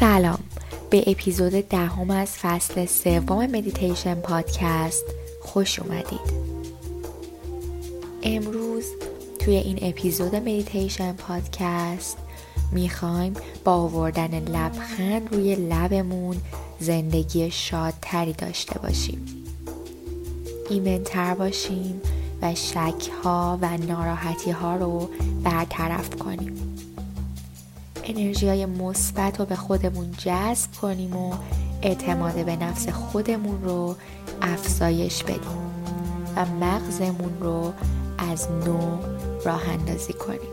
سلام. به اپیزود دهم از فصل سوم مدیتیشن پادکست خوش اومدید. امروز توی این اپیزود مدیتیشن پادکست می‌خوایم با آوردن لبخند روی لبمون زندگی شادتری داشته باشیم. ایمنتر باشیم و شک ها و ناراحتی ها رو برطرف کنیم. انرژی های مثبت رو به خودمون جذب کنیم و اعتماد به نفس خودمون رو افزایش بدیم و مغزمون رو از نو راه اندازی کنیم.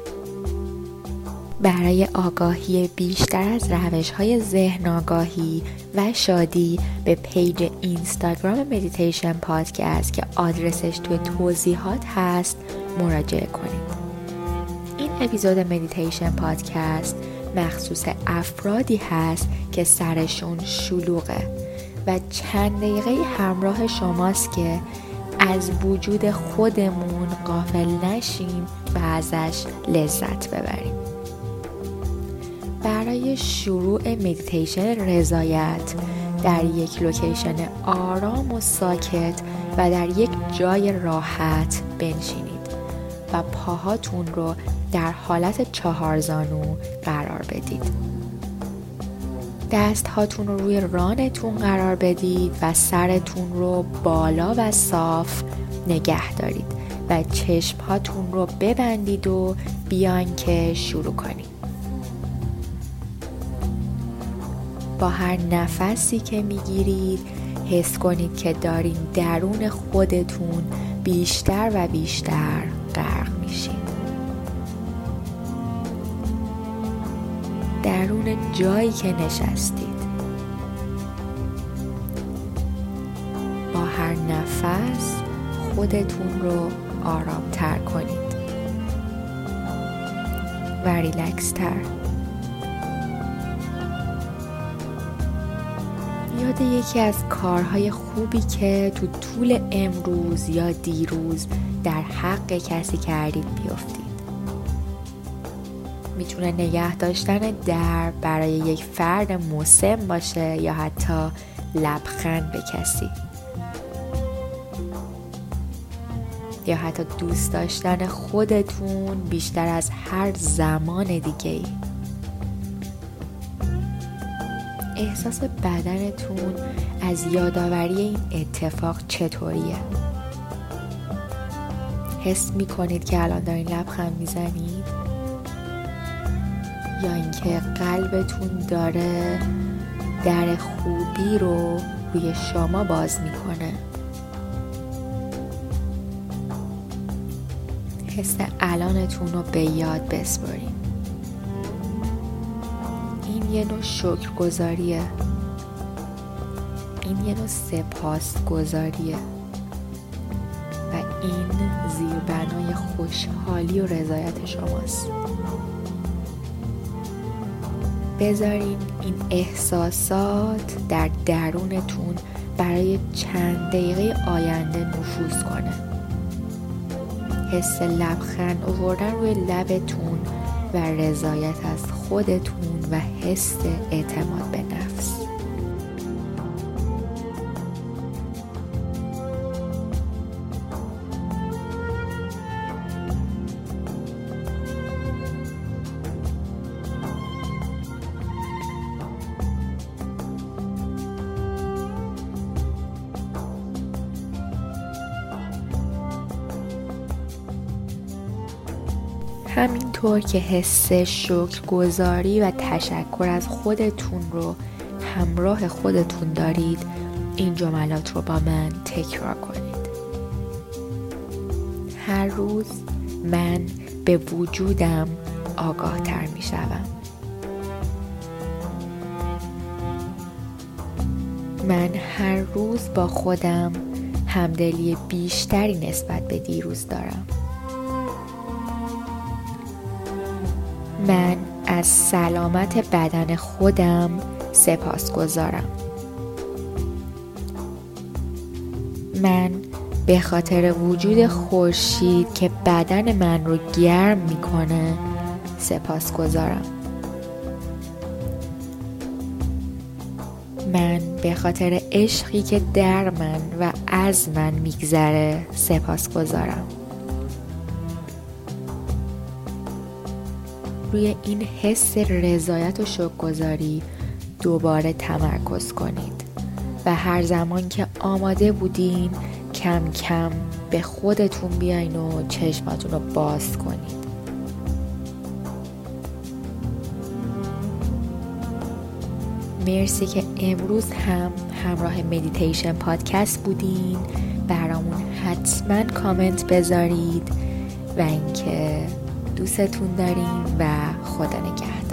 برای آگاهی بیشتر از روش های ذهن آگاهی و شادی به page اینستاگرام مدیتیشن پادکست که آدرسش توی توضیحات هست مراجعه کنید. این اپیزود مدیتیشن پادکست مخصوص افرادی هست که سرشون شلوغه. و چند دقیقه همراه شماست که از وجود خودمون غافل نشیم و ازش لذت ببریم. برای شروع مدیتیشن رضایت در یک location آرام و ساکت و در یک جای راحت بنشینید و پاهاتون رو در حالت چهارزانو قرار بدید. دست هاتون رو روی رانتون قرار بدید و سرتون رو بالا و صاف نگه دارید و چشم هاتون رو ببندید و بیان که شروع کنید. با هر نفسی که می‌گیرید حس کنید که دارین درون خودتون بیشتر و بیشتر غرق درون جایی که نشستید. با هر نفس خودتون رو آرامتر کنید. و ریلکس تر. یاد یکی از کارهای خوبی که تو طول امروز یا دیروز در حق کسی کردید بیفتید. می‌تونه نگه داشتن در برای یک فرد مسن باشه یا حتی لبخند به کسی. یا حتی دوست داشتن خودتون بیشتر از هر زمان دیگه ای احساس بدنتون از یادآوری این اتفاق چطوریه؟ حس می‌کنید که الان دارین لبخند می‌زنید؟ یا اینکه قلبتون داره در خوبی رو روی شما باز می‌کنه؟ حس الانتون رو به یاد بسپارین این یه نوع شکر گذاریه این یه نوع سپاس گذاریه و این زیربنای خوشحالی و رضایت شماست. بذارین این احساسات در درونتون برای چند دقیقه آینده نفوذ کنه. حس لبخند آوردن روی لبتون و رضایت از خودتون و حس اعتماد به نفس. همینطور که حس گذاری و تشکر از خودتون رو همراه خودتون دارید این جملات رو با من تکرار کنید. هر روز من به وجودم آگاه تر می شوم من هر روز با خودم همدلی بیشتری نسبت به دیروز دارم. من از سلامت بدن خودم سپاس گذارم من به خاطر وجود خورشید که بدن من رو گرم می‌کنه سپاس گذارم من به خاطر عشقی که در من و از من میگذره سپاس گذارم روی این حس رضایت و شکرگذاری دوباره تمرکز کنید. و هر زمان که آماده بودین کم کم به خودتون بیاین و چشماتون رو باز کنید. مرسی که امروز هم همراه مدیتیشن پادکست بودین. برامون حتما کامنت بذارید. و اینکه دوستتون داریم و خدا نگهدار.